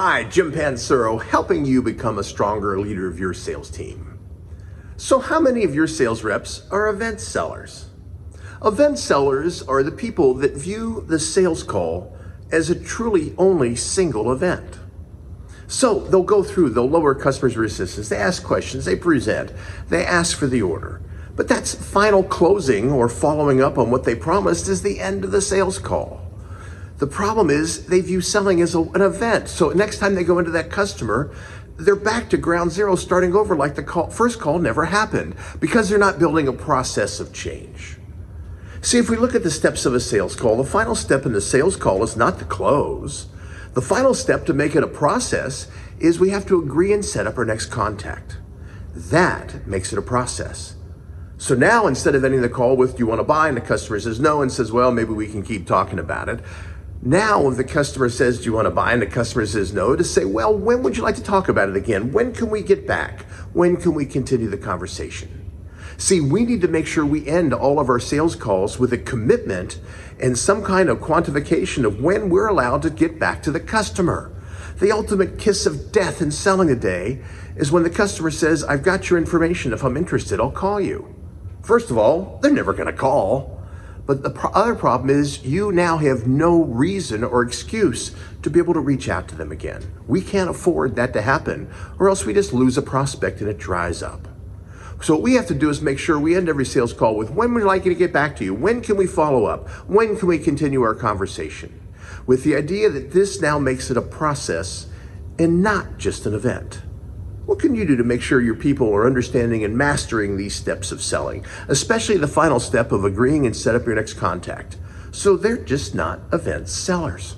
Hi, Jim Pancero, helping you become a stronger leader of your sales team. So, how many of your sales reps are event sellers? Event sellers are the people that view the sales call as a truly only single event. So they'll go through, they'll lower customers' resistance, they ask questions, they present, they ask for the order. But that's final closing or following up on what they promised is the end of the sales call. The problem is they view selling as a, an event. So next time they go into that customer, they're back to ground zero, starting over like the call, first call never happened because they're not building a process of change. See, if we look at the steps of a sales call, the final step in the sales call is not to close. The final step to make it a process is we have to agree and set up our next contact. That makes it a process. So now instead of ending the call with, do you want to buy? And the customer says no and says, well, maybe we can keep talking about it. Now, if the customer says, Do you want to buy? and the customer says no, to say, Well, when would you like to talk about it again? When can we get back? When can we continue the conversation? See, we need to make sure we end all of our sales calls with a commitment and some kind of quantification of when we're allowed to get back to the customer. The ultimate kiss of death in selling a day is when the customer says, I've got your information. If I'm interested, I'll call you. First of all, they're never going to call. But the pro- other problem is you now have no reason or excuse to be able to reach out to them again. We can't afford that to happen, or else we just lose a prospect and it dries up. So what we have to do is make sure we end every sales call with when would you like to get back to you? When can we follow up? When can we continue our conversation? With the idea that this now makes it a process and not just an event. What can you do to make sure your people are understanding and mastering these steps of selling, especially the final step of agreeing and set up your next contact? So they're just not event sellers.